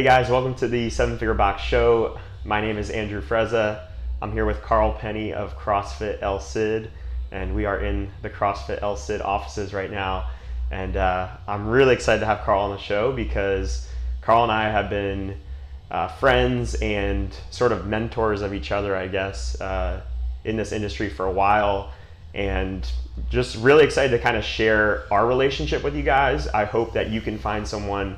Hey guys, welcome to the Seven Figure Box Show. My name is Andrew Frezza. I'm here with Carl Penny of CrossFit El Cid, and we are in the CrossFit El Cid offices right now. And uh, I'm really excited to have Carl on the show because Carl and I have been uh, friends and sort of mentors of each other, I guess, uh, in this industry for a while. And just really excited to kind of share our relationship with you guys. I hope that you can find someone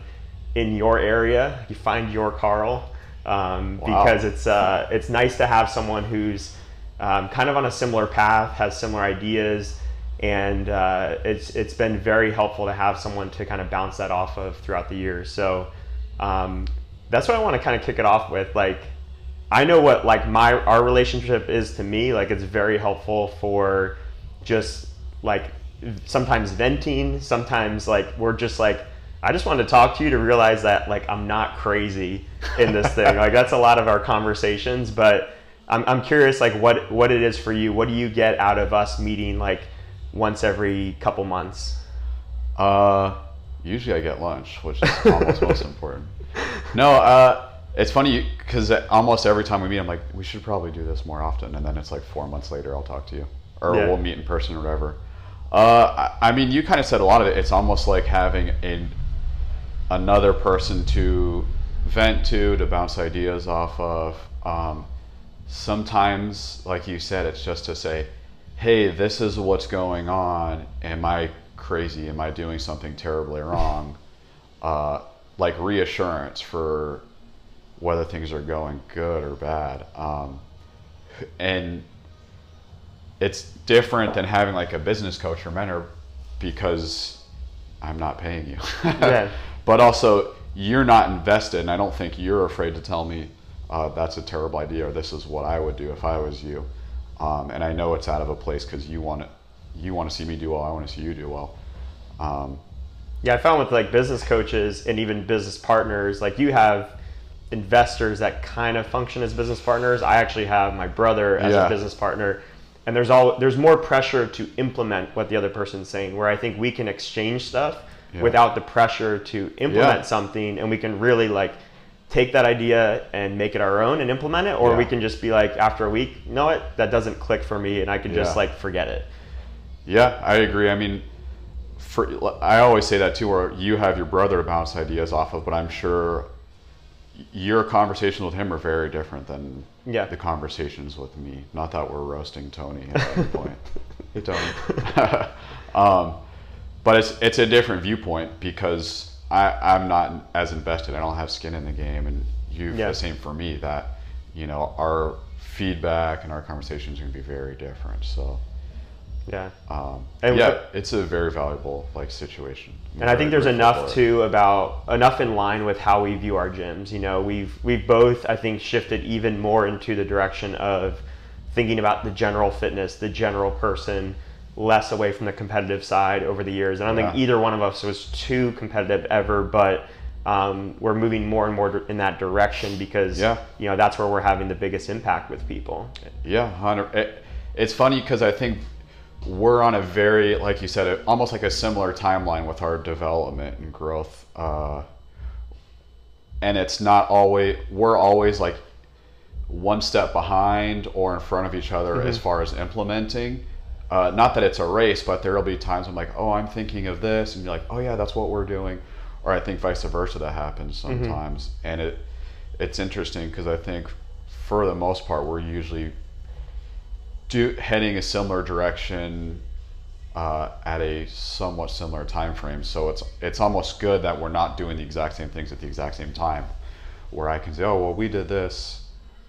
in your area, you find your Carl, um, Wow. because it's uh, it's nice to have someone who's um, kind of on a similar path, has similar ideas, and uh, it's it's been very helpful to have someone to kind of bounce that off of throughout the years. So um, that's what I want to kind of kick it off with. Like, I know what like my our relationship is to me. Like, it's very helpful for just like sometimes venting. Sometimes like we're just like. I just wanted to talk to you to realize that like I'm not crazy in this thing. Like that's a lot of our conversations, but I'm, I'm curious like what what it is for you. What do you get out of us meeting like once every couple months? Uh, usually I get lunch, which is almost most important. No, uh, it's funny because almost every time we meet, I'm like, we should probably do this more often. And then it's like four months later, I'll talk to you, or Yeah. we'll meet in person or whatever. Uh, I, I mean, you kind of said a lot of it. It's almost like having a another person to vent to, to bounce ideas off of. Um, sometimes, like you said, it's just to say, hey, this is what's going on. Am I crazy? Am I doing something terribly wrong? Uh, like reassurance for whether things are going good or bad. Um, and it's different than having like a business coach or mentor because I'm not paying you. Yeah. But also, you're not invested, and I don't think you're afraid to tell me uh, that's a terrible idea or this is what I would do if I was you. Um, and I know it's out of a place because you want to, you want to see me do well. I want to see you do well. Um, Yeah, I found with like business coaches and even business partners, like you have investors that kind of function as business partners. I actually have my brother as Yeah. a business partner, and there's all there's more pressure to implement what the other person's saying. Where I think we can exchange stuff Yeah. without the pressure to implement Yeah. something, and we can really like take that idea and make it our own and implement it, or we can just be like after a week, you know what, that doesn't click for me, and I can just like forget it. Yeah, I agree. I mean, for I always say that too, where you have your brother to bounce ideas off of, but I'm sure your conversations with him are very different than Yeah. the conversations with me. Not that we're roasting Tony at any point. hey, Tony. um, but it's it's a different viewpoint because I, I'm not as invested. I don't have skin in the game, and you Yeah. the same for me. That you know our feedback and our conversations are going to be very different. So. Yeah. Um, And yeah, it's a very valuable like situation. And I think there's enough too about enough in line with how we view our gyms. You know, we've we've both I think shifted even more into the direction of thinking about the general fitness, the general person, less away from the competitive side over the years. And I don't think either one of us was too competitive ever, but um, we're moving more and more in that direction because Yeah. you know that's where we're having the biggest impact with people. Yeah. It, it's funny because I think we're on a very, like you said, almost like a similar timeline with our development and growth. Uh, and it's not always we're always like one step behind or in front of each other as far as implementing. Uh, not that it's a race, but there will be times I'm like, oh, I'm thinking of this, and you're like, oh yeah, that's what we're doing, or I think vice versa that happens sometimes, and it it's interesting because I think for the most part we're usually do heading a similar direction uh, at a somewhat similar time frame. So it's it's almost good that we're not doing the exact same things at the exact same time. Where I can say, oh well, we did this.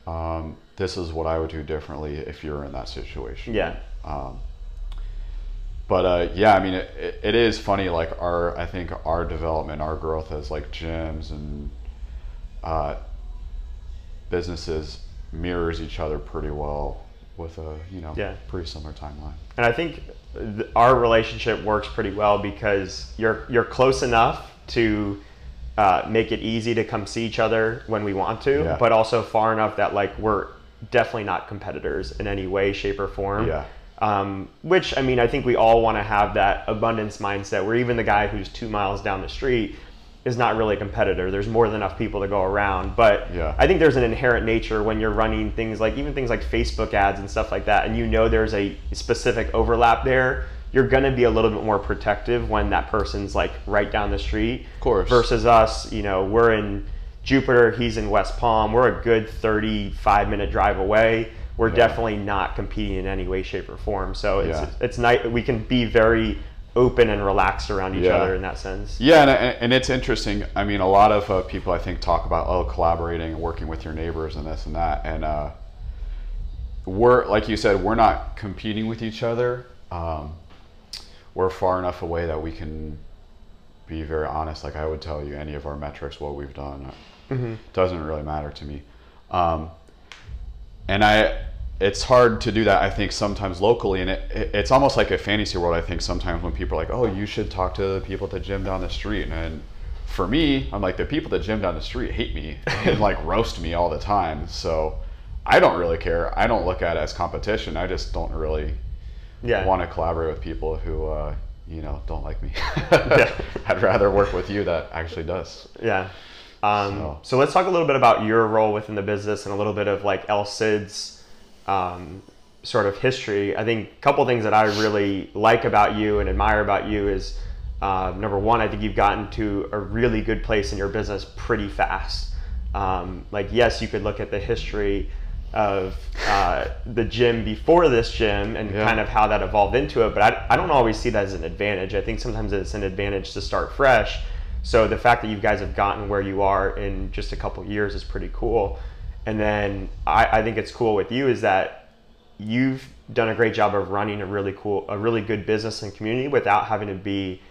Um, this is what I would do differently if you're in that situation. Yeah. Um, but uh, yeah, I mean, it, it, is funny. Like our, I think our development, our growth as like gyms and uh, businesses mirrors each other pretty well with a you know Yeah. pretty similar timeline. And I think th- our relationship works pretty well because you're you're close enough to uh, make it easy to come see each other when we want to, Yeah. but also far enough that like we're definitely not competitors in any way, shape, or form. Yeah. Um, which I mean, I think we all want to have that abundance mindset. Where even the guy who's two miles down the street, is not really a competitor. There's more than enough people to go around. But Yeah. I think there's an inherent nature when you're running things like even things like Facebook ads and stuff like that, and you know there's a specific overlap there. You're gonna be a little bit more protective when that person's like right down the street. Of course. Versus us, you know, we're in Jupiter, he's in West Palm. We're a good 35 minute drive away. We're Yeah. definitely not competing in any way, shape, or form. So it's Yeah. it's nice. We can be very open and relaxed around each Yeah. other in that sense. Yeah, and, and it's interesting. I mean, a lot of uh, people I think talk about oh, collaborating and working with your neighbors and this and that, and uh, we're like you said, we're not competing with each other. Um, we're far enough away that we can be very honest. Like I would tell you, any of our metrics, what we've done, doesn't really matter to me. Um, and I, it's hard to do that. I think sometimes locally, and it, it, it's almost like a fantasy world. I think sometimes when people are like, "Oh, you should talk to the people at the gym down the street," and, and for me, I'm like, the people at the gym down the street hate me and like roast me all the time. So I don't really care. I don't look at it as competition. I just don't really Yeah. want to collaborate with people who, uh, you know, don't like me. Yeah. I'd rather work with you that actually does. Yeah. Um, So- so. let's talk a little bit about your role within the business and a little bit of like El Cid's um, sort of history. I think a couple things that I really like about you and admire about you is uh, number one, I think you've gotten to a really good place in your business pretty fast. Um, like, yes, you could look at the history of uh, the gym before this gym and Yeah. kind of how that evolved into it, but I, I don't always see that as an advantage. I think sometimes it's an advantage to start fresh. So the fact that you guys have gotten where you are in just a couple years is pretty cool. And then I, I think it's cool with you is that you've done a great job of running a really cool, a really good business and community without having to be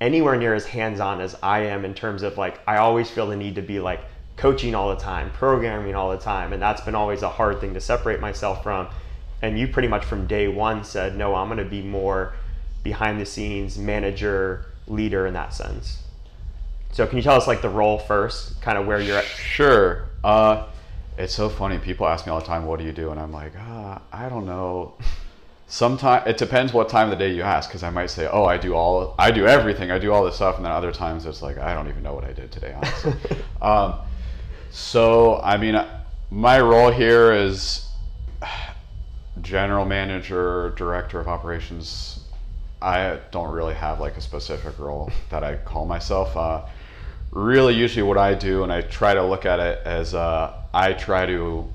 anywhere near as hands-on as I am in terms of like I always feel the need to be like coaching all the time, programming all the time, and that's been always a hard thing to separate myself from. And you pretty much from day one said, "No, I'm going to be more behind the scenes manager, leader in that sense." So can you tell us like the role first, kind of where you're at? Sure. Uh, it's so funny. People ask me all the time, "What do you do?" And I'm like, ah, I don't know. Sometimes it depends what time of the day you ask, because I might say, "Oh, I do all, I do everything, I do all this stuff," and then other times it's like, I don't even know what I did today, honestly. um, so, I mean, my role here is general manager, director of operations. I don't really have like a specific role that I call myself. Uh, really, usually what I do, and I try to look at it as uh, I try to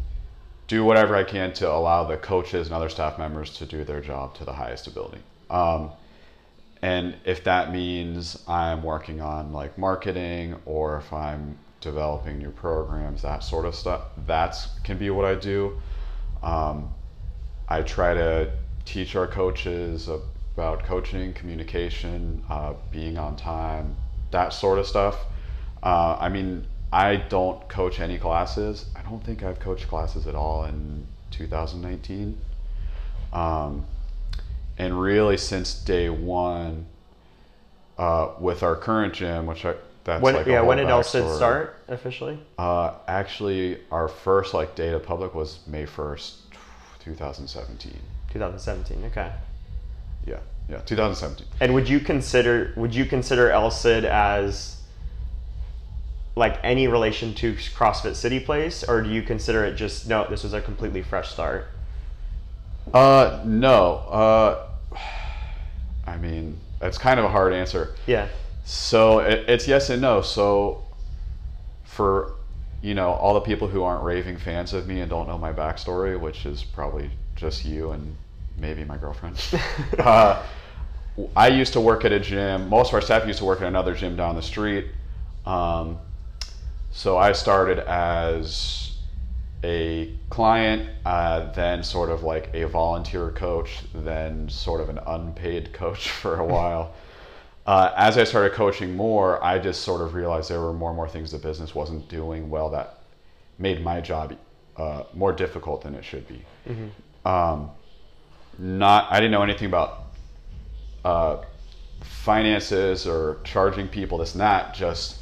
do whatever I can to allow the coaches and other staff members to do their job to the highest ability. Um, and if that means I'm working on like marketing or if I'm developing new programs, that sort of stuff, that can be what I do. Um, I try to teach our coaches about coaching, communication, uh, being on time, that sort of stuff. Uh, I mean, I don't coach any classes. I don't think I've coached classes at all in 2019. Um, and really, since day one, uh, with our current gym, which I that's When, like yeah, when did El Cid start officially? Uh, actually, our first like data public was May 1st, 2017. 2017. Okay. Yeah, yeah, 2017. And would you consider would you consider El Cid as like any relation to CrossFit City Place, or do you consider it just no? This was a completely fresh start. Uh, no. Uh, I mean, that's kind of a hard answer. Yeah. So it, it's yes and no. So for you know all the people who aren't raving fans of me and don't know my backstory, which is probably just you and maybe my girlfriend. uh, I used to work at a gym. Most of our staff used to work at another gym down the street. Um, so I started as a client, uh, then sort of like a volunteer coach, then sort of an unpaid coach for a while. Uh, as I started coaching more, I just sort of realized there were more and more things the business wasn't doing well that made my job uh, more difficult than it should be. Um, not, I didn't know anything about uh, finances or charging people this and that. Just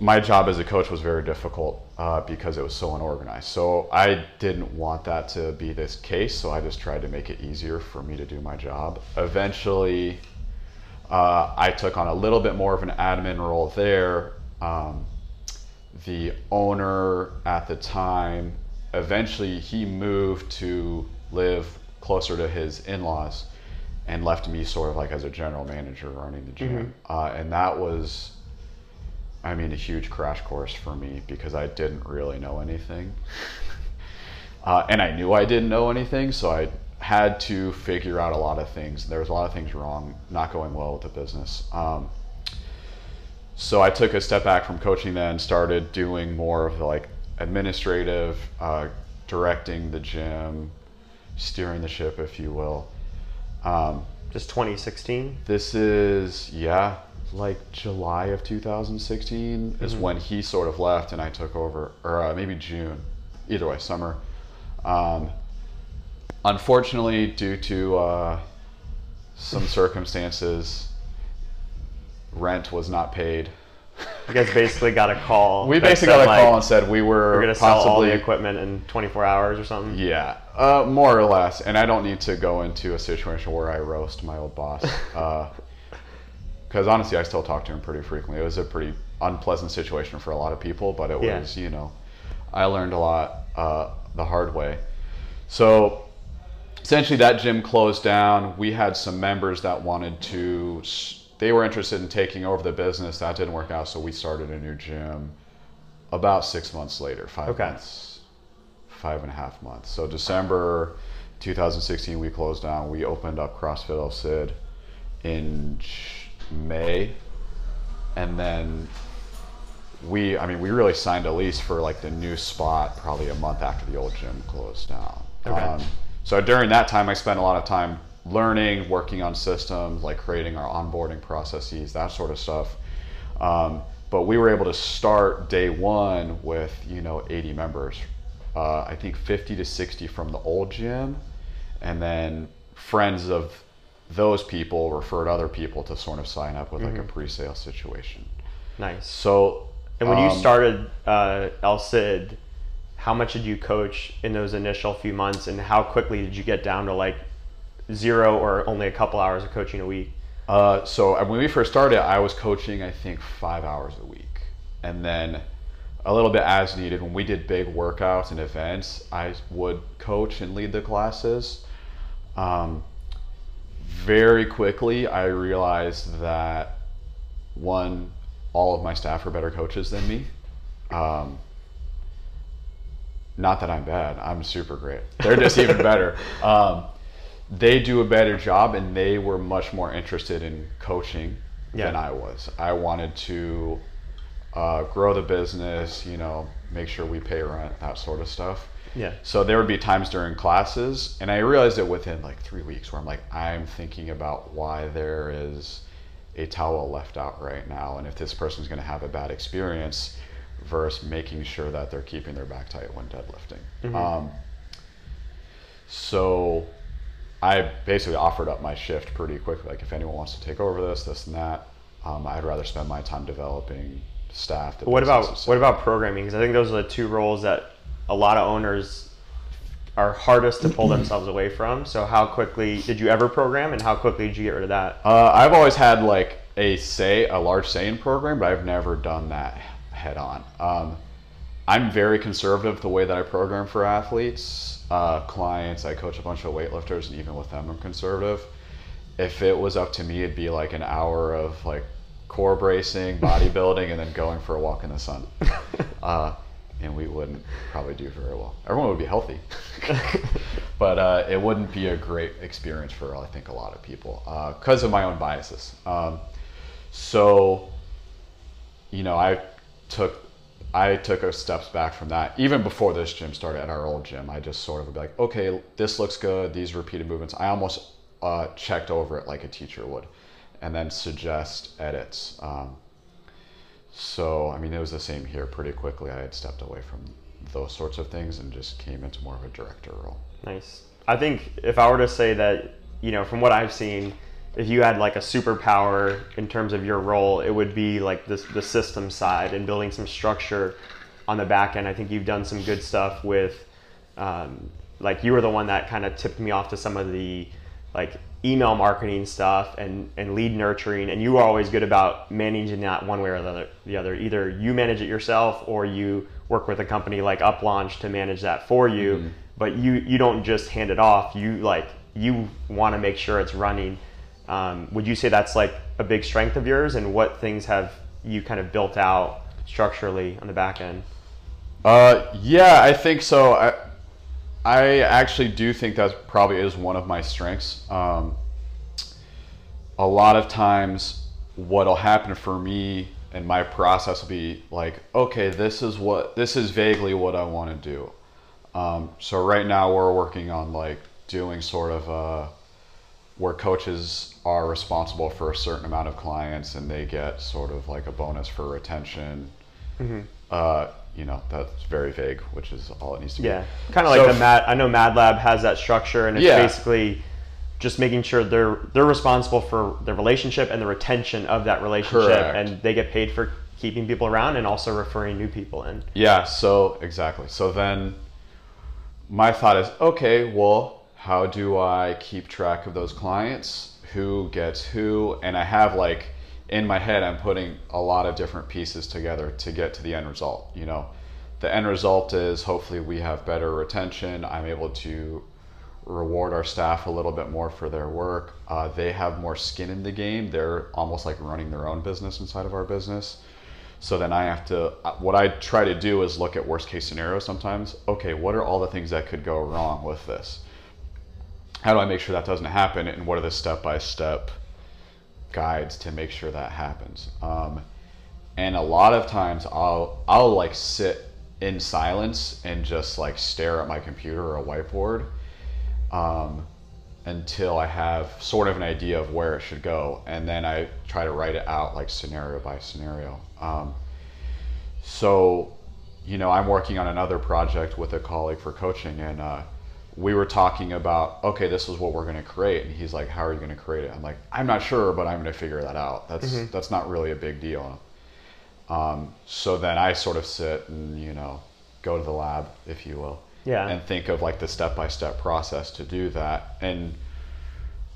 my job as a coach was very difficult uh, because it was so unorganized. So I didn't want that to be this case. So I just tried to make it easier for me to do my job. Eventually, Uh, I took on a little bit more of an admin role there. Um, the owner at the time, eventually, he moved to live closer to his in laws and left me sort of like as a general manager running the gym. Uh, and that was, I mean, a huge crash course for me because I didn't really know anything. Uh, and I knew I didn't know anything, so I had to figure out a lot of things. There was a lot of things wrong, not going well with the business. Um, so I took a step back from coaching then, started doing more of the like administrative, uh, directing the gym, steering the ship, if you will. Um, Just 2016. this is yeah, like July of 2016 is when he sort of left and I took over, or uh, maybe June, either way, summer. Um, unfortunately, due to uh, some circumstances, rent was not paid. You guys basically got a call. We basically got a like, call and said we were, We're gonna sell all possibly the equipment in 24 hours or something. Yeah, uh, more or less. And I don't need to go into a situation where I roast my old boss. Because honestly, I still talk to him pretty frequently. It was a pretty unpleasant situation for a lot of people, but it Yeah. was, you know, I learned a lot uh, the hard way. So essentially, that gym closed down. We had some members that wanted to, they were interested in taking over the business. That didn't work out, so we started a new gym about six months later, five Okay. months, five and a half months. So December 2016, we closed down. We opened up CrossFit El Cid in May, and then we, I mean, we really signed a lease for like the new spot probably a month after the old gym closed down. Okay. Um, so during that time, I spent a lot of time learning, working on systems, like creating our onboarding processes, that sort of stuff. Um, but we were able to start day one with you know 80 members. Uh, I think 50 to 60 from the old gym, and then friends of those people referred other people to sort of sign up with like a pre-sale situation. Nice. So, And when you um, started uh, El Cid, how much did you coach in those initial few months, and how quickly did you get down to like zero or only a couple hours of coaching a week? Uh, so uh, when we first started, I was coaching, I think, five hours a week. And then a little bit as needed, when we did big workouts and events, I would coach and lead the classes. Um, very quickly, I realized that one, all of my staff are better coaches than me. Um, not that I'm bad, I'm super great. They're just even better. Um, they do a better job and they were much more interested in coaching than I was. I wanted to uh, grow the business, you know, make sure we pay rent, that sort of stuff. Yeah. So there would be times during classes, and I realized it within like three weeks where I'm like, I'm thinking about why there is a towel left out right now, and if this person's going to have a bad experience, versus making sure that they're keeping their back tight when deadlifting. Um, so I basically offered up my shift pretty quickly. Like, if anyone wants to take over this, this, and that, um, I'd rather spend my time developing staff. What about what about programming? Because I think those are the two roles that a lot of owners are hardest to pull themselves away from. So how quickly did you ever program, and how quickly did you get rid of that? Uh, I've always had like a say, a large say in program, but I've never done that head on. Um, I'm very conservative the way that I program for athletes, uh, clients. I coach a bunch of weightlifters, and even with them, I'm conservative. If it was up to me, it'd be like an hour of like core bracing, bodybuilding, and then going for a walk in the sun. Uh, and we wouldn't probably do very well. Everyone would be healthy, but uh, it wouldn't be a great experience for I think a lot of people because of my own biases. Um, so, you know, I took I took a steps back from that even before this gym started at our old gym. I just sort of would be like, okay, this looks good. These repeated movements. I almost uh, checked over it like a teacher would, and then suggest edits. Um, so, I mean, it was the same here pretty quickly. I had stepped away from those sorts of things and just came into more of a director role. Nice. I think if I were to say that, you know, from what I've seen, if you had like a superpower in terms of your role, it would be like this the system side and building some structure on the back end. I think you've done some good stuff with, um, like you were the one that kind of tipped me off to some of the like email marketing stuff and, and lead nurturing and you are always good about managing that one way or the other the other either you manage it yourself or you work with a company like uplaunch to manage that for you mm-hmm. but you you don't just hand it off you like you want to make sure it's running um, would you say that's like a big strength of yours and what things have you kind of built out structurally on the back end uh, yeah i think so I, I actually do think that probably is one of my strengths. Um, a lot of times, what'll happen for me and my process will be like, okay, this is what this is vaguely what I want to do. Um, so right now we're working on like doing sort of uh, where coaches are responsible for a certain amount of clients and they get sort of like a bonus for retention. Mm-hmm. Uh, you know that's very vague, which is all it needs to be. Yeah, kind of so, like the Mad. I know Mad Lab has that structure, and it's yeah. basically just making sure they're they're responsible for the relationship and the retention of that relationship, Correct. and they get paid for keeping people around and also referring new people in. Yeah. So exactly. So then, my thought is, okay, well, how do I keep track of those clients? Who gets who? And I have like in my head, I'm putting a lot of different pieces together to get to the end result. You know, the end result is hopefully we have better retention. I'm able to reward our staff a little bit more for their work. Uh, they have more skin in the game. They're almost like running their own business inside of our business. So then I have to, uh, what I try to do is look at worst case scenarios sometimes. Okay, what are all the things that could go wrong with this? How do I make sure that doesn't happen? And what are the step by step guides to make sure that happens. Um, and a lot of times I'll I'll like sit in silence and just like stare at my computer or a whiteboard um, until I have sort of an idea of where it should go, and then I try to write it out like scenario by scenario. Um, so, you know, I'm working on another project with a colleague for coaching, and uh, we were talking about okay this is what we're going to create. And he's like how are you going to create it? I'm like i'm not sure but i'm going to figure that out. That's mm-hmm. that's not really a big deal. Um, so then i sort of sit and you know go to the lab if you will yeah. and think of like the step-by-step process to do that. And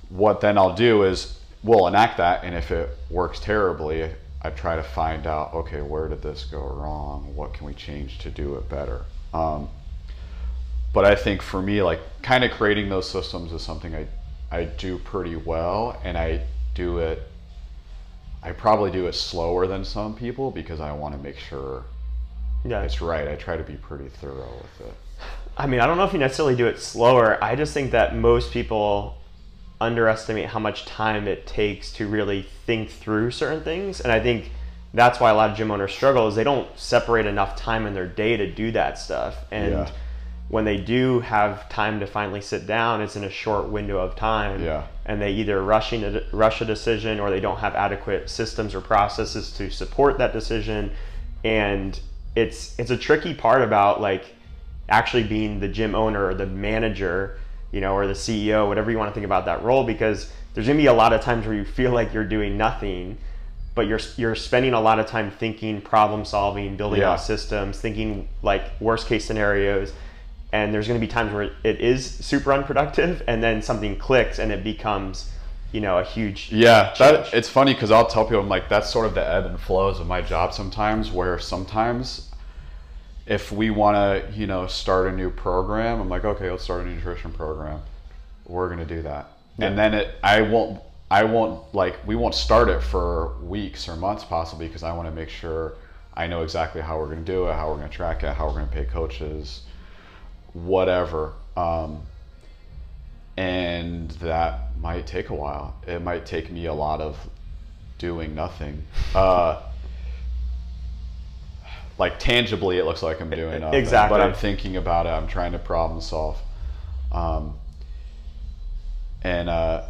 what then i'll do is we'll enact that and if it works terribly i try to find out okay where did this go wrong? What can we change to do it better? Um, but I think for me, like kind of creating those systems is something I, I do pretty well, and I do it. I probably do it slower than some people because I want to make sure yeah. it's right. I try to be pretty thorough with it. I mean, I don't know if you necessarily do it slower. I just think that most people underestimate how much time it takes to really think through certain things, and I think that's why a lot of gym owners struggle is they don't separate enough time in their day to do that stuff, and. Yeah when they do have time to finally sit down, it's in a short window of time. Yeah. And they either rushing a, rush a decision or they don't have adequate systems or processes to support that decision. And it's it's a tricky part about like actually being the gym owner or the manager, you know, or the CEO, whatever you want to think about that role, because there's gonna be a lot of times where you feel like you're doing nothing, but you're you're spending a lot of time thinking, problem solving, building yeah. out systems, thinking like worst case scenarios and there's going to be times where it is super unproductive and then something clicks and it becomes you know a huge yeah that it's funny because i'll tell people i'm like that's sort of the ebb and flows of my job sometimes where sometimes if we want to you know start a new program i'm like okay let's start a nutrition program. We're going to do that. Yeah. and then it i won't i won't like we won't start it for weeks or months possibly because i want to make sure i know exactly how we're going to do it how we're going to track it how we're going to pay coaches whatever. Um, and that might take a while. It might take me a lot of doing nothing. Uh, like tangibly, it looks like I'm doing nothing. Exactly. But I'm thinking about it. I'm trying to problem solve. Um, and uh,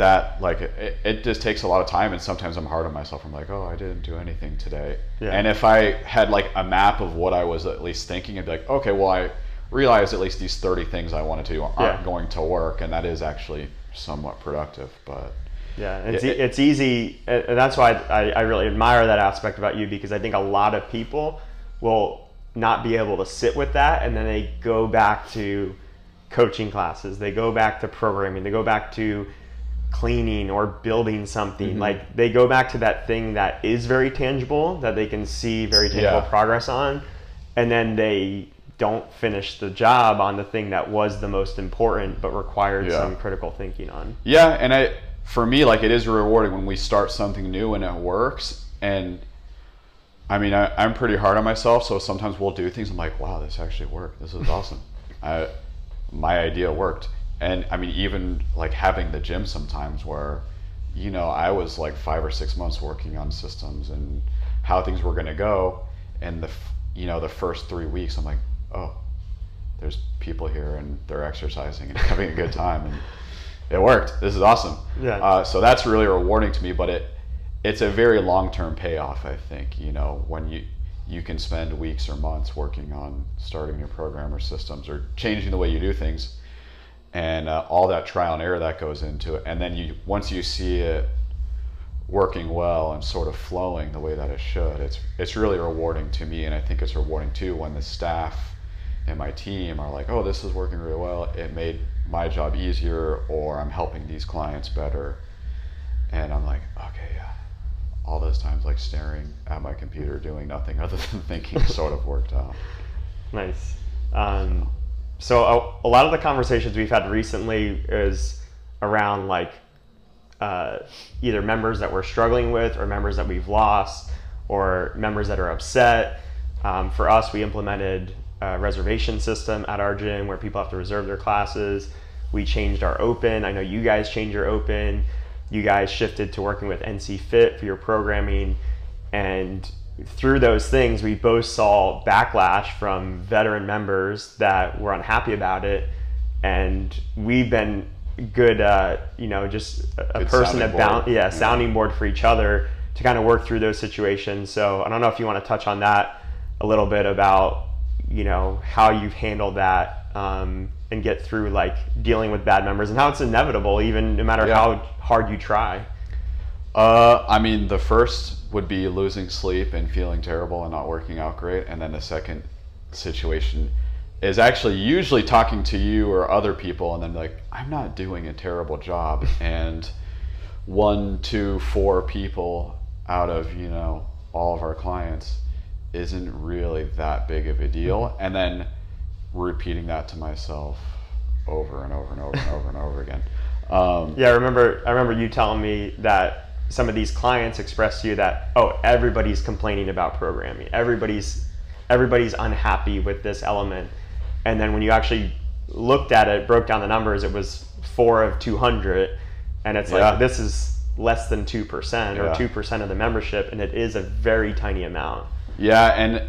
that like it, it, just takes a lot of time and sometimes i'm hard on myself i'm like oh i didn't do anything today yeah. and if i had like a map of what i was at least thinking i'd be like okay well i realized at least these 30 things i wanted to do aren't yeah. going to work and that is actually somewhat productive but yeah it's, it, it's easy and that's why I, I really admire that aspect about you because i think a lot of people will not be able to sit with that and then they go back to coaching classes, they go back to programming, they go back to cleaning or building something. Mm-hmm. Like they go back to that thing that is very tangible, that they can see very tangible Yeah. progress on, and then they don't finish the job on the thing that was the most important but required Yeah. some critical thinking on. Yeah, and I for me like it is rewarding when we start something new and it works. And I mean, I, I'm pretty hard on myself, so sometimes we'll do things. I'm like, wow, this actually worked. This is awesome. I, my idea worked. And I mean, even like having the gym sometimes where, you know, I was like five or six months working on systems and how things were going to go. And the, you know, the first three weeks, I'm like, oh, there's people here and they're exercising and having a good time and it worked. This is awesome. Yeah. Uh, so that's really rewarding to me, but it it's a very long term payoff. I think you know when you you can spend weeks or months working on starting your program or systems or changing the way you do things, and uh, all that trial and error that goes into it, and then you once you see it working well and sort of flowing the way that it should, it's it's really rewarding to me, and I think it's rewarding too when the staff and my team are like, oh, this is working really well. It made my job easier, or I'm helping these clients better, and I'm like, okay, yeah. All those times, like staring at my computer, doing nothing other than thinking, sort of worked out. Nice. Um, so a, a lot of the conversations we've had recently is around like uh, either members that we're struggling with or members that we've lost or members that are upset. Um, for us, we implemented a reservation system at our gym where people have to reserve their classes. We changed our open. I know you guys changed your open. You guys shifted to working with NC Fit for your programming. And through those things, we both saw backlash from veteran members that were unhappy about it. And we've been good, uh, you know, just a, Good person sounding that bound, board. yeah, Yeah. sounding board for each other to kind of work through those situations. So I don't know if you want to touch on that a little bit about, you know, how you've handled that um, and get through like dealing with bad members and how it's inevitable, even no matter Yeah. how hard you try. Uh, I mean, the first would be losing sleep and feeling terrible and not working out great, and then the second situation is actually usually talking to you or other people, and then like, I'm not doing a terrible job, and one, two, four people out of you know all of our clients isn't really that big of a deal, and then repeating that to myself over and over and over and over and over again. Um, Yeah, I remember. I remember you telling me that some of these clients expressed to you that oh, everybody's complaining about programming. Everybody's everybody's unhappy with this element, and then when you actually looked at it, broke down the numbers, it was four of two hundred, and it's Yeah. like this is less than two percent or Yeah. two percent of the membership, and it is a very tiny amount. Yeah, and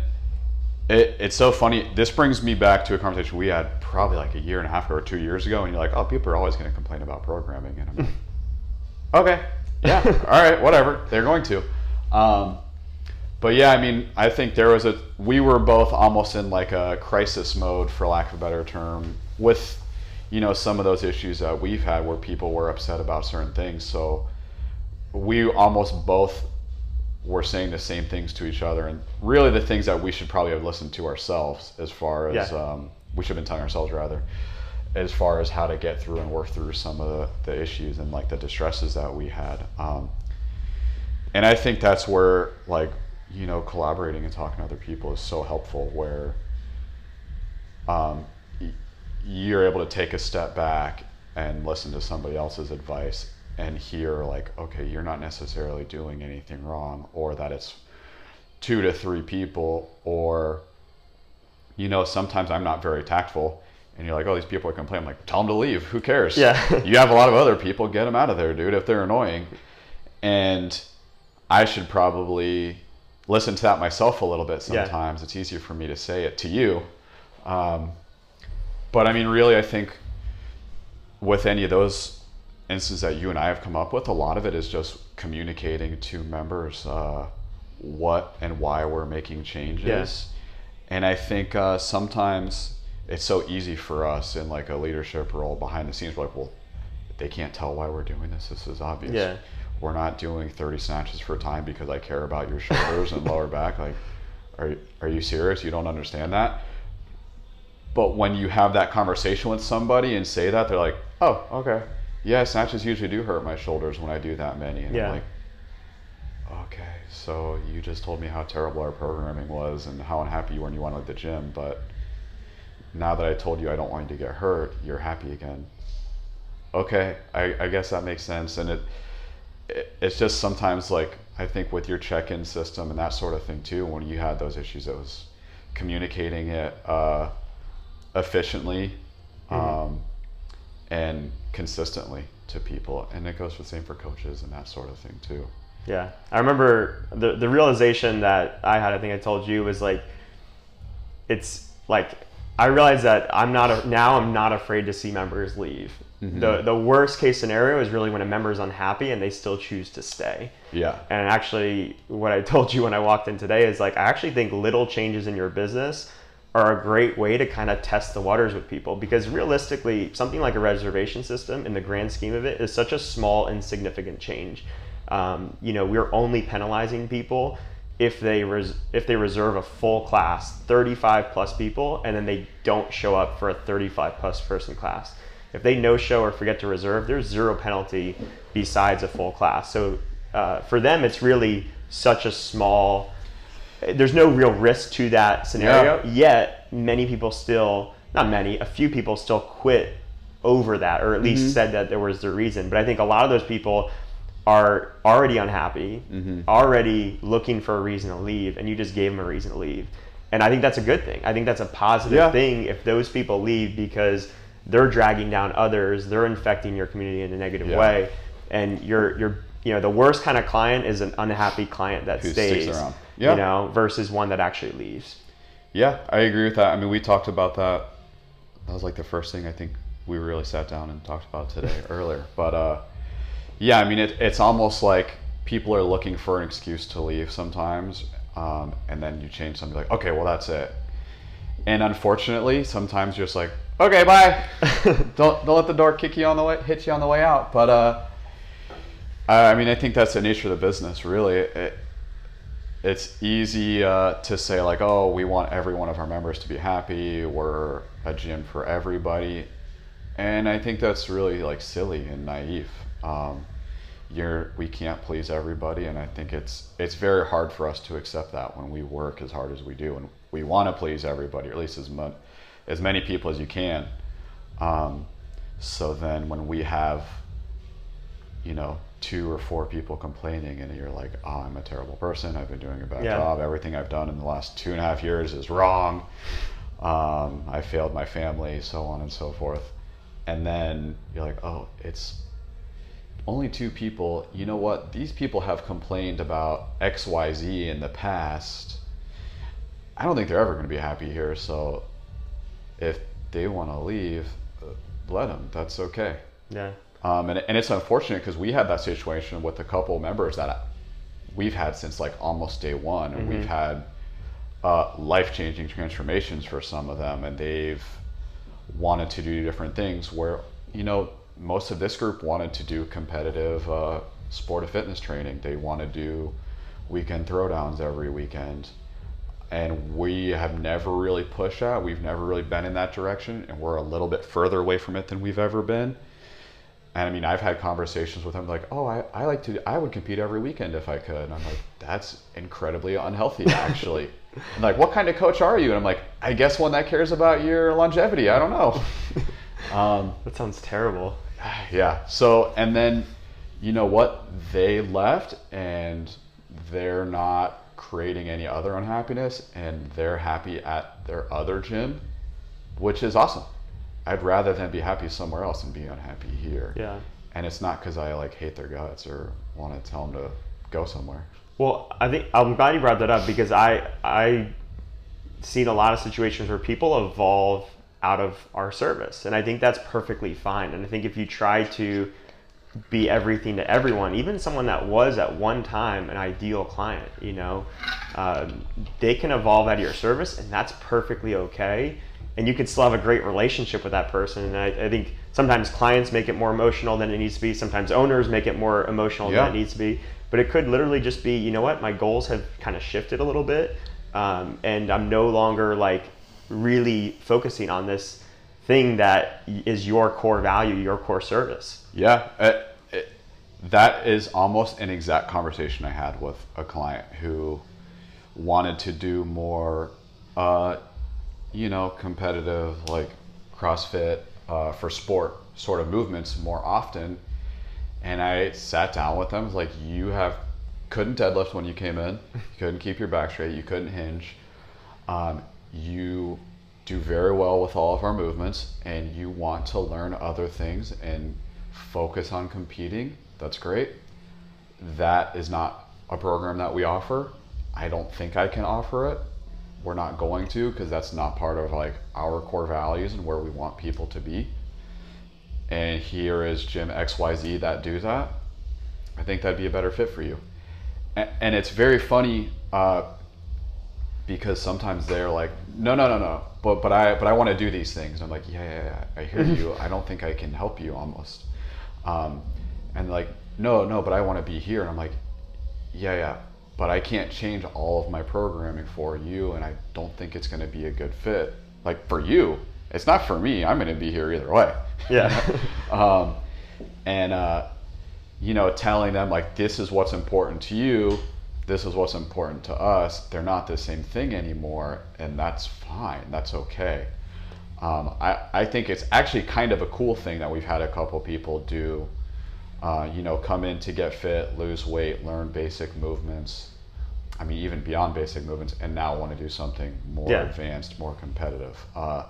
it, it's so funny. This brings me back to a conversation we had probably like a year and a half ago or two years ago, and you're like, "Oh, people are always going to complain about programming," and I'm like, "Okay, yeah, all right, whatever. They're going to." Um, but yeah, I mean, I think there was a. We were both almost in like a crisis mode, for lack of a better term, with you know some of those issues that we've had where people were upset about certain things. So we almost both were saying the same things to each other, and really the things that we should probably have listened to ourselves, as far as Yeah. um, we should have been telling ourselves rather, as far as how to get through and work through some of the, the issues and like the distresses that we had. Um, and I think that's where like you know collaborating and talking to other people is so helpful. Where um, you're able to take a step back and listen to somebody else's advice and hear like okay you're not necessarily doing anything wrong or that it's two to three people or you know sometimes i'm not very tactful and you're like oh these people are complaining I'm like tell them to leave who cares Yeah. you have a lot of other people get them out of there dude if they're annoying and i should probably listen to that myself a little bit Yeah. sometimes it's easier for me to say it to you um, but i mean really i think with any of those instances that you and I have come up with, a lot of it is just communicating to members uh, what and why we're making changes. Yeah. And I think uh, sometimes it's so easy for us in like a leadership role behind the scenes. We're like, well, they can't tell why we're doing this. This is obvious. Yeah. We're not doing 30 snatches for a time because I care about your shoulders and lower back. Like, are, are you serious? You don't understand that? But when you have that conversation with somebody and say that, they're like, "Oh, okay, yeah, snatches usually do hurt my shoulders when I do that many." And Yeah. I'm like, "Okay, so you just told me how terrible our programming was and how unhappy you were when you went to the gym, but now that I told you I don't want you to get hurt, you're happy again." Okay, I, I guess that makes sense, and it, it it's just sometimes like I think with your check-in system and that sort of thing too. When you had those issues, it was communicating it uh, efficiently um, and consistently to people, and it goes for the same for coaches and that sort of thing too. Yeah, I remember the the realization that I had. I think I told you was like, it's like I realized that I'm not a, now. I'm not afraid to see members leave. The the worst case scenario is really when a member is unhappy and they still choose to stay. Yeah, And actually, what I told you when I walked in today is like I actually think little changes in your business are a great way to kind of test the waters with people because realistically, something like a reservation system, in the grand scheme of it, is such a small, insignificant change. Um, you know, we're only penalizing people if they res- if they reserve a full class, 35 plus people, and then they don't show up for a 35 plus person class. If they no show or forget to reserve, there's zero penalty besides a full class. So uh, for them, it's really such a small. There's no real risk to that scenario. Yet many people still, not many, a few people still quit over that, or at least said that there was the reason. But I think a lot of those people are already unhappy, already looking for a reason to leave, and you just gave them a reason to leave. And I think that's a good thing. I think that's a positive Yeah. thing if those people leave because they're dragging down others, they're infecting your community in a negative Yeah. way, and you're you're you know the worst kind of client is an unhappy client that Who stays, around. Yeah. you know, versus one that actually leaves. yeah, I agree with that. I mean, we talked about that. That was like the first thing I think we really sat down and talked about today earlier. But uh, yeah, I mean, it, it's almost like people are looking for an excuse to leave sometimes, um, and then you change something like, okay, well that's it. And unfortunately, sometimes you're just like, okay, bye. don't don't let the door kick you on the way, hit you on the way out. But uh, I I mean, I think that's the nature of the business. Really, it, it's easy uh, to say like, oh, we want every one of our members to be happy. We're a gym for everybody, and I think that's really like silly and naive. Um, you're we can't please everybody, and I think it's it's very hard for us to accept that when we work as hard as we do, and we want to please everybody, or at least as much as many people as you can. Um, so then when we have you know, two or four people complaining, and you're like, oh, I'm a terrible person. I've been doing a bad Yeah. job. Everything I've done in the last two and a half years is wrong. Um, I failed my family, so on and so forth. And then you're like, oh, it's only two people. You know what? These people have complained about XYZ in the past. I don't think they're ever going to be happy here. So if they want to leave, uh, let them. That's okay. Yeah. Um, and, and it's unfortunate because we had that situation with a couple members that we've had since like almost day one, and we've had uh, life changing transformations for some of them, and they've wanted to do different things. Where you know most of this group wanted to do competitive uh, sport of fitness training. They want to do weekend throwdowns every weekend. And we have never really pushed that. We've never really been in that direction, and we're a little bit further away from it than we've ever been. And I mean, I've had conversations with them like, oh, I, I like to, I would compete every weekend if I could. And I'm like, that's incredibly unhealthy, actually. and like, what kind of coach are you? And I'm like, I guess one that cares about your longevity. I don't know. um, That sounds terrible. yeah. So, and then, you know what? They left and they're not creating any other unhappiness and they're happy at their other gym, which is awesome. I'd rather them be happy somewhere else and be unhappy here. Yeah. And it's not because I like hate their guts or want to tell them to go somewhere. Well, I think I'm glad you brought that up because I I seen a lot of situations where people evolve out of our service, and I think that's perfectly fine. And I think if you try to be everything to everyone, even someone that was at one time an ideal client, you know, um, they can evolve out of your service, and that's perfectly okay. And you can still have a great relationship with that person. And I, I think sometimes clients make it more emotional than it needs to be. Sometimes owners make it more emotional Yeah. than it needs to be. But it could literally just be, you know what, my goals have kind of shifted a little bit, um, and I'm no longer like really focusing on this thing that is your core value, your core service. Yeah, it, it, that is almost an exact conversation I had with a client who wanted to do more, uh, you know, competitive like CrossFit uh, for sport sort of movements more often. And I sat down with them like, you have couldn't deadlift when you came in, you couldn't keep your back straight, you couldn't hinge. Um, you do very well with all of our movements, and you want to learn other things and focus on competing. That's great. That is not a program that we offer. I don't think I can offer it. We're not going to because that's not part of like our core values and where we want people to be. And here is gym XYZ that do that. I think that'd be a better fit for you. And, and it's very funny uh, because sometimes they're like, no, no, no, no, but but I but I want to do these things. I'm like, yeah, yeah, yeah I hear you. I don't think I can help you almost. Um, and like, no, no, but I want to be here. And I'm like, yeah, yeah, but I can't change all of my programming for you, and I don't think it's going to be a good fit. Like for you, it's not for me. I'm going to be here either way. Yeah. um, and uh, you know, telling them like this is what's important to you, this is what's important to us. They're not the same thing anymore, and that's fine. That's okay. Um, I, I think it's actually kind of a cool thing that we've had a couple people do. Uh, you know, come in to get fit, lose weight, learn basic movements. I mean, even beyond basic movements, and now want to do something more Yeah. advanced, more competitive. Uh,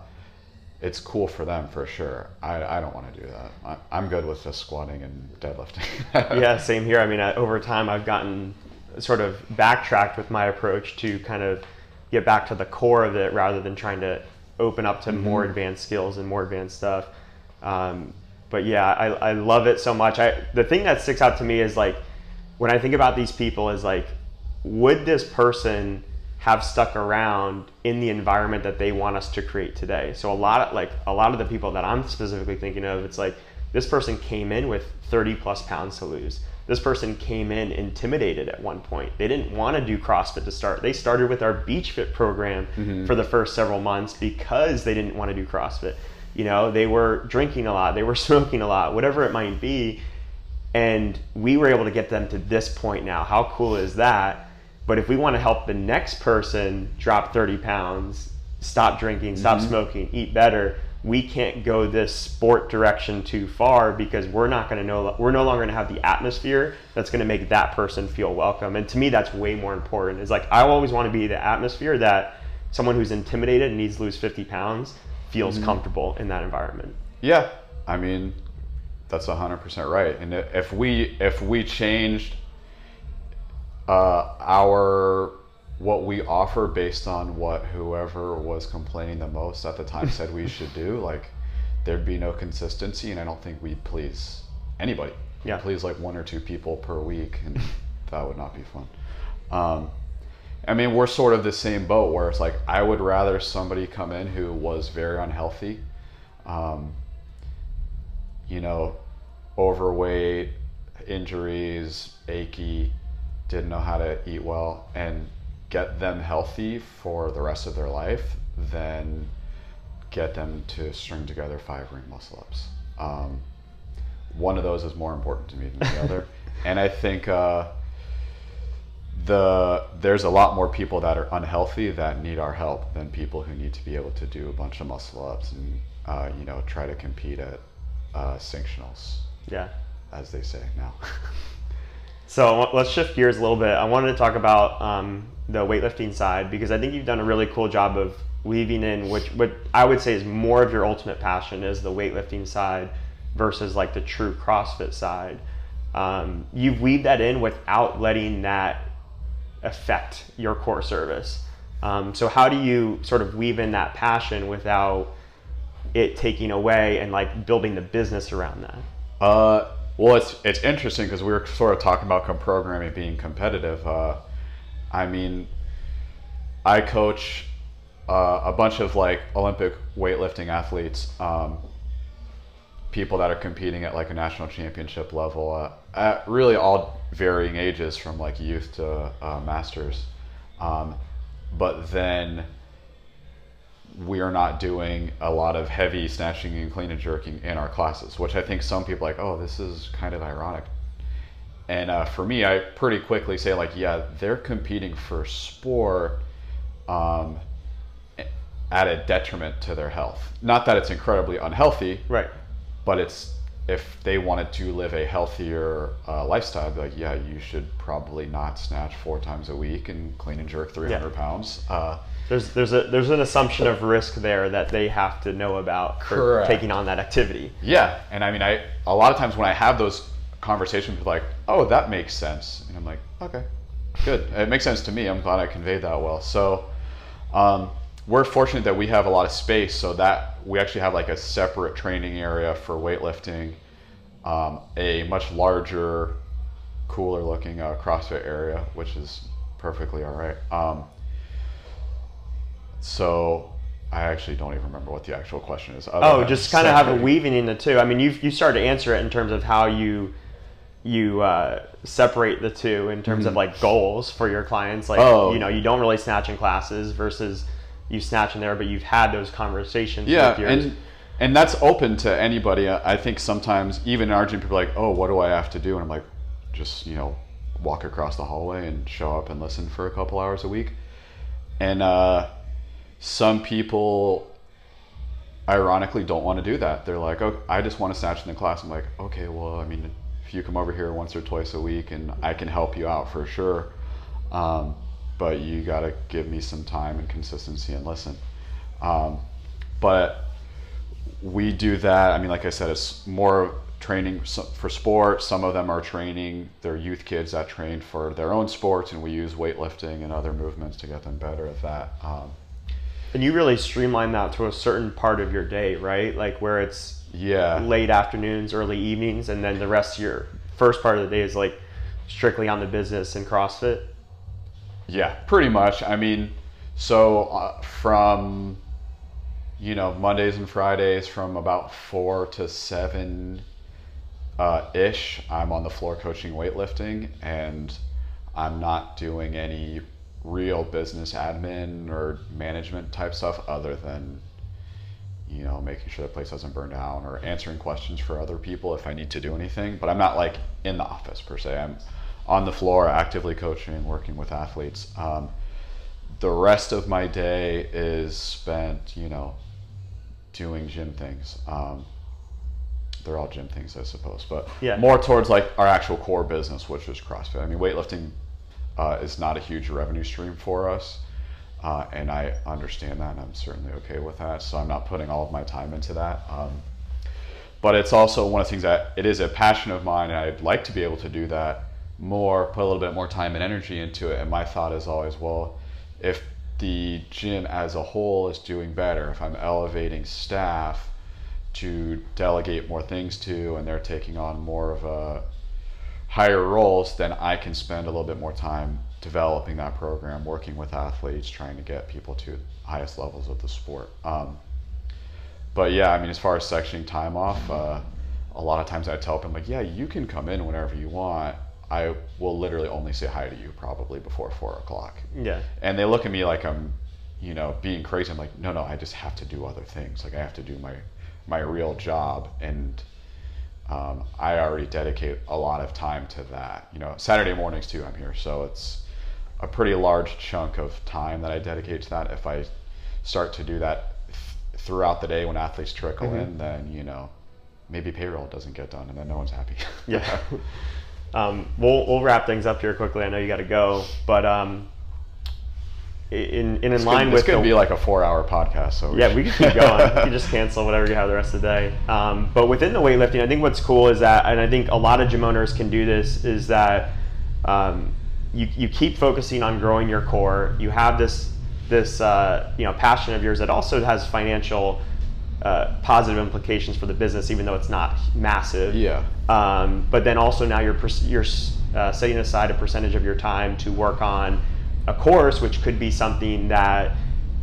it's cool for them for sure. I, I don't want to do that. I, I'm good with just squatting and deadlifting. yeah, same here. I mean, I, over time, I've gotten sort of backtracked with my approach to kind of get back to the core of it rather than trying to open up to more advanced skills and more advanced stuff. Um, but yeah, I, I love it so much. I the thing that sticks out to me is like when I think about these people is like, would this person have stuck around in the environment that they want us to create today? So a lot of like a lot of the people that I'm specifically thinking of, it's like this person came in with 30 plus pounds to lose. This person came in intimidated at one point. They didn't want to do CrossFit to start. They started with our Beach Fit program mm-hmm. for the first several months because they didn't want to do CrossFit. You know, they were drinking a lot, they were smoking a lot, whatever it might be. And we were able to get them to this point now. How cool is that? But if we want to help the next person drop 30 pounds, stop drinking, stop mm-hmm. smoking, eat better, we can't go this sport direction too far because we're not going to know we're no longer going to have the atmosphere that's going to make that person feel welcome. And to me that's way more important. Is like I always want to be the atmosphere that someone who's intimidated and needs to lose 50 pounds feels comfortable in that environment. Yeah, I mean, that's hundred percent right. And if we if we changed uh, our what we offer based on what whoever was complaining the most at the time said we should do, like there'd be no consistency, and I don't think we'd please anybody. Yeah. please like one or two people per week, and that would not be fun. Um, I mean, we're sort of the same boat where it's like I would rather somebody come in who was very unhealthy, um, you know, overweight, injuries, achy, didn't know how to eat well, and get them healthy for the rest of their life than get them to string together five ring muscle ups. Um, one of those is more important to me than the other, and I think. Uh, the there's a lot more people that are unhealthy that need our help than people who need to be able to do a bunch of muscle ups and uh, you know try to compete at uh, sanctionals Yeah. as they say now. So let's shift gears a little bit. I wanted to talk about um, the weightlifting side because I think you've done a really cool job of weaving in, which what I would say is more of your ultimate passion is the weightlifting side versus like the true CrossFit side. Um, you've weaved that in without letting that affect your core service. Um, so how do you sort of weave in that passion without it taking away and like building the business around that? Uh, well, it's it's interesting because we were sort of talking about programming being competitive. Uh, I mean, I coach uh, a bunch of like Olympic weightlifting athletes, um, people that are competing at like a national championship level uh, at really all varying ages, from like youth to uh, masters. Um, but then we are not doing a lot of heavy snatching and clean and jerking in our classes, which I think some people like, oh, this is kind of ironic. And uh, for me, I pretty quickly say like, yeah, they're competing for sport um, at a detriment to their health. Not that it's incredibly unhealthy, Right. but it's if they wanted to live a healthier uh, lifestyle, I'd be like, yeah, you should probably not snatch four times a week and clean and jerk 300 Yeah. pounds. Uh, There's there's a there's an assumption of risk there that they have to know about for Correct. taking on that activity. yeah, and I mean, I a lot of times when I have those conversations with like, oh, that makes sense, and I'm like, okay, good, it makes sense to me. I'm glad I conveyed that well. So. Um, we're fortunate that we have a lot of space so that we actually have like a separate training area for weightlifting um, a much larger cooler looking uh, crossfit area which is perfectly all right um, so i actually don't even remember what the actual question is Oh, just kind of have a weaving in the two. I mean, you you started to answer it in terms of how you you uh, separate the two in terms of like goals for your clients. Like, Mm-hmm. Oh. you know, you don't really snatch in classes versus you snatch in there, but you've had those conversations. yeah with your, and and that's open to anybody i I think sometimes even in our gym people are like oh what do i have to do and i'm like just you know walk across the hallway and show up and listen for a couple hours a week and uh, some people ironically don't want to do that they're like oh i just want to snatch in the class i'm like okay well i mean if you come over here once or twice a week and i can help you out for sure um, but you got to give me some time and consistency and listen um, but we do that. I mean, like I said, it's more training for sport. Some of them are training their youth kids that train for their own sports, and we use weightlifting and other movements to get them better at that. Um, and you really streamline that to a certain part of your day, right? Like where it's yeah, late afternoons, early evenings, and then the rest of your first part of the day is like strictly on the business and CrossFit. yeah, pretty much. I mean, so uh, from you know Mondays and Fridays from about four to seven uh, ish, I'm on the floor coaching weightlifting, and I'm not doing any real business admin or management type stuff other than you know making sure the place doesn't burn down or answering questions for other people if I need to do anything. But I'm not like in the office per se. I'm on the floor actively coaching, working with athletes. Um, the rest of my day is spent, you know, doing gym things. Um, they're all gym things, I suppose, but Yeah. more towards like our actual core business, which is CrossFit. I mean, weightlifting uh, is not a huge revenue stream for us, uh, and I understand that, and I'm certainly okay with that. So I'm not putting all of my time into that. Um, but it's also one of the things that it is a passion of mine, and I'd like to be able to do that more, put a little bit more time and energy into it. And my thought is always, well, if the gym as a whole is doing better, if I'm elevating staff to delegate more things to, and they're taking on more of a higher roles, then I can spend a little bit more time developing that program, working with athletes, trying to get people to highest levels of the sport. Um, but yeah, I mean, as far as sectioning time off, uh, a lot of times I tell them like, yeah, you can come in whenever you want. I will literally only say hi to you probably before four o'clock, Yeah. and they look at me like I'm, you know, being crazy. I'm like, no, no, I just have to do other things. Like I have to do my my real job, and um, I already dedicate a lot of time to that. You know, Saturday mornings too. I'm here, so it's a pretty large chunk of time that I dedicate to that. If I start to do that th- throughout the day when athletes trickle Mhm. in, then you know, maybe payroll doesn't get done, and then no one's happy. Yeah. um, we'll we'll wrap things up here quickly. I know you got to go, but um, in in, in line could, with this could the, be like a four-hour podcast. So yeah, we can keep going. you can just cancel whatever you have the rest of the day. Um, but within the weightlifting, I think what's cool is that, and I think a lot of gym owners can do this, is that um, you, you keep focusing on growing your core. You have this this uh, you know passion of yours that also has financial uh, positive implications for the business, even though it's not massive. Yeah. Um, but then also now you're you're uh, setting aside a percentage of your time to work on a course, which could be something that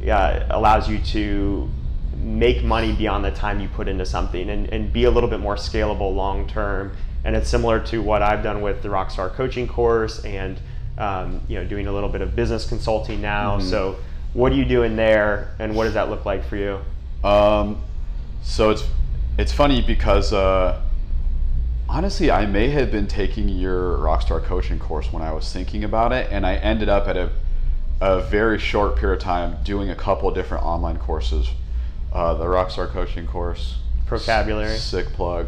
uh, allows you to make money beyond the time you put into something and, and be a little bit more scalable long term. And it's similar to what I've done with the Rockstar coaching course and um, you know doing a little bit of business consulting now. Mhm. So what are you doing there, and what does that look like for you? Um, so it's it's funny because uh, honestly, I may have been taking your Rockstar coaching course when I was thinking about it, and I ended up at a a very short period of time doing a couple of different online courses. Uh, the Rockstar coaching course, Procabulary. s- sick plug,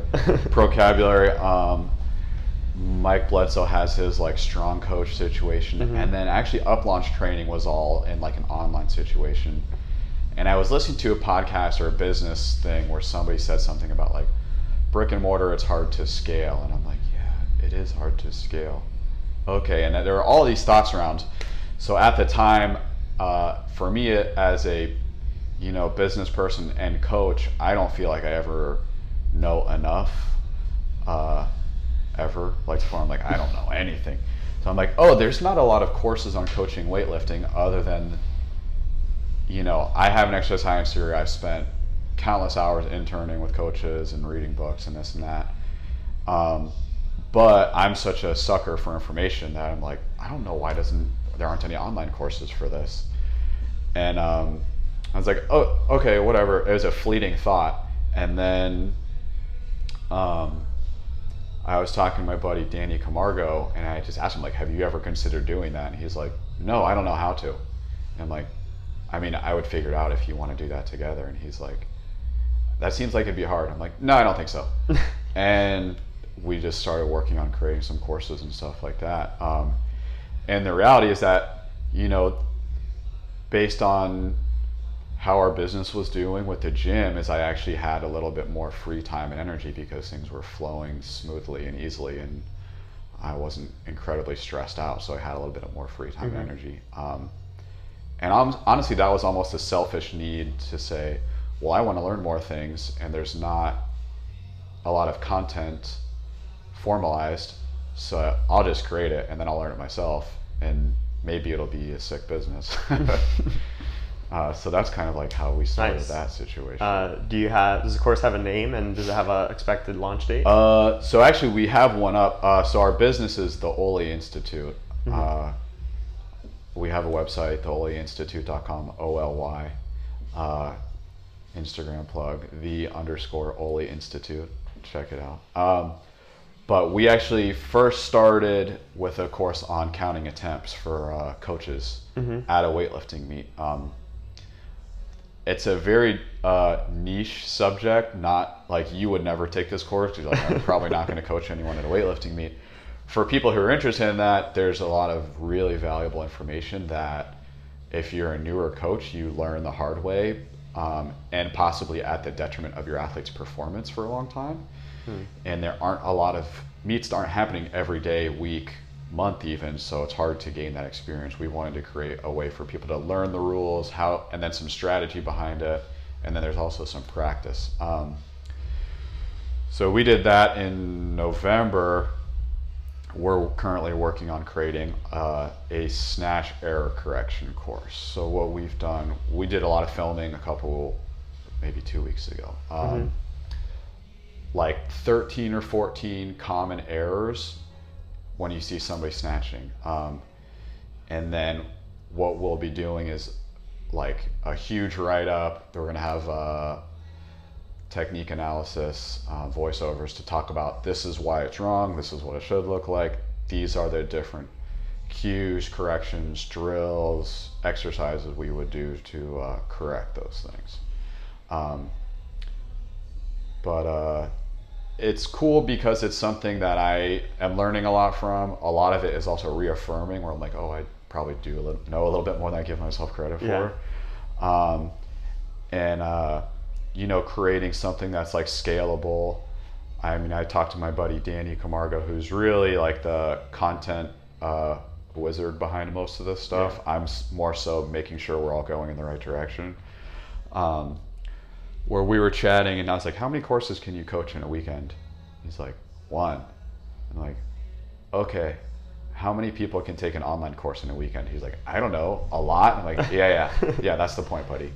Procabulary. Um, Mike Bledsoe has his like strong coach situation, Mhm. and then actually UpLaunch training was all in like an online situation. And I was listening to a podcast or a business thing where somebody said something about like brick and mortar, it's hard to scale, and I'm like, yeah, it is hard to scale. Okay, and there are all these thoughts around. So at the time, uh, for me as a you know business person and coach, I don't feel like I ever know enough. Uh, ever like before I'm like I don't know anything. So I'm like, oh, there's not a lot of courses on coaching weightlifting other than you know, I have an exercise science degree. I've spent countless hours interning with coaches and reading books and this and that. Um, but I'm such a sucker for information that I'm like, I don't know why doesn't there aren't any online courses for this. And um, I was like, oh, okay, whatever. It was a fleeting thought, and then um, I was talking to my buddy Danny Camargo, and I just asked him like, "Have you ever considered doing that?" And he's like, "No, I don't know how to." And I'm like, "I mean, I would figure it out if you want to do that together." And he's like, "That seems like it'd be hard." I'm like, "No, I don't think so." and we just started working on creating some courses and stuff like that. Um, and the reality is that, you know, based on how our business was doing with the gym is I actually had a little bit more free time and energy because things were flowing smoothly and easily and I wasn't incredibly stressed out so I had a little bit more free time Mhm. and energy um, and hon- honestly that was almost a selfish need to say well I want to learn more things and there's not a lot of content formalized so I'll just create it and then I'll learn it myself and maybe it'll be a sick business Uh, so that's kind of like how we started Nice. that situation. Uh, do you have? Does the course have a name, and does it have a expected launch date? Uh, so actually, we have one up. Uh, so our business is the Oly Institute. Mhm. Uh, we have a website, theolyinstitute.com, O L Y. Uh, Instagram plug, the underscore Oly Institute. Check it out. Um, but we actually first started with a course on counting attempts for uh, coaches Mhm. at a weightlifting meet. Um, it's a very uh, niche subject. Not like you would never take this course because like, I'm probably not going to coach anyone at a weightlifting meet. For people who are interested in that, there's a lot of really valuable information that if you're a newer coach, you learn the hard way, um, and possibly at the detriment of your athlete's performance for a long time. And there aren't a lot of meets that aren't happening every day, week, month even, so it's hard to gain that experience. We wanted to create a way for people to learn the rules, how, and then some strategy behind it, and then there's also some practice. Um, so we did that in November. We're currently working on creating uh, a snatch error correction course. So what we've done, we did a lot of filming a couple, maybe two weeks ago. Um, Like 13 or 14 common errors when you see somebody snatching. Um, and then what we'll be doing is like a huge write up. We're going to have uh, technique analysis, uh, voiceovers to talk about this is why it's wrong, this is what it should look like, these are the different cues, corrections, drills, exercises we would do to uh, correct those things. Um, but uh, it's cool because it's something that I am learning a lot from. A lot of it is also reaffirming, where I'm like, oh, I probably do a little, know a little bit more than I give myself credit Yeah. for. Um, and uh, you know, creating something that's like scalable. I mean, I talked to my buddy Danny Camargo, who's really like the content uh, wizard behind most of this stuff. I'm more so making sure we're all going in the right direction. Um, where we were chatting, and I was like, "How many courses can you coach in a weekend?" He's like, "One." I'm like, "Okay." How many people can take an online course in a weekend? He's like, "I don't know, a lot." I'm like, "Yeah, yeah, yeah. That's the point, buddy.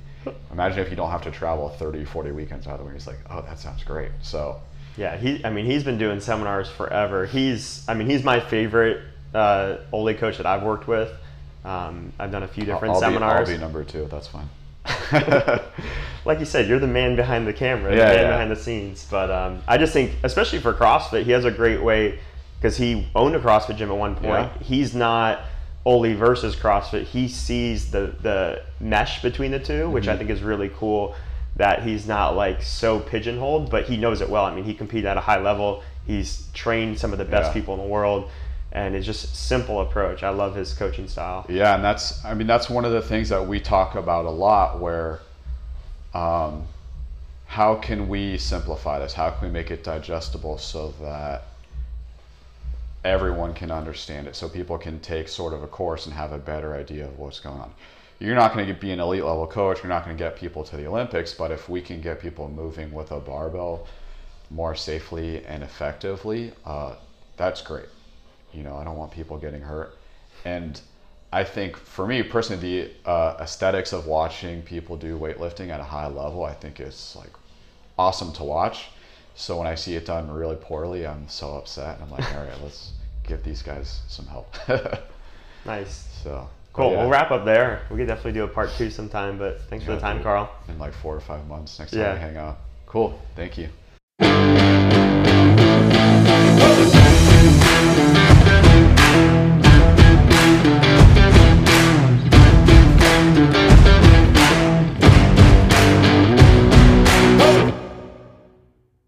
Imagine if you don't have to travel 30, 40 weekends out of the way." He's like, "Oh, that sounds great." So, Yeah, he. I mean, he's been doing seminars forever. He's. I mean, he's my favorite uh, Oly coach that I've worked with. Um, I've done a few different I'll, I'll seminars. Be, I'll be number two. That's fine. like you said, you're the man behind the camera, the man yeah. behind the scenes. But um, I just think, especially for CrossFit, he has a great way because he owned a CrossFit gym at one point. Yeah. He's not only versus CrossFit. He sees the the mesh between the 2 which Mm-hmm. I think is really cool. That he's not like so pigeonholed, but he knows it well. I mean, he competed at a high level. He's trained some of the best Yeah. people in the world, and it's just simple approach. I love his coaching style. Yeah, and that's I mean that's one of the things that we talk about a lot. Where, um, how can we simplify this? How can we make it digestible so that everyone can understand it? So people can take sort of a course and have a better idea of what's going on. You're not going to be an elite level coach. You're not going to get people to the Olympics, but if we can get people moving with a barbell more safely and effectively, uh, that's great. You know, I don't want people getting hurt. And I think for me personally, the uh, aesthetics of watching people do weightlifting at a high level, I think is like awesome to watch. So when I see it done really poorly, I'm so upset. And I'm like, all right, let's give these guys some help. Nice. so Cool. yeah, We'll wrap up there. We could definitely do a part two sometime, but thanks for the time. Carl. in like four or five months next time Yeah. we hang out. Cool. Thank you.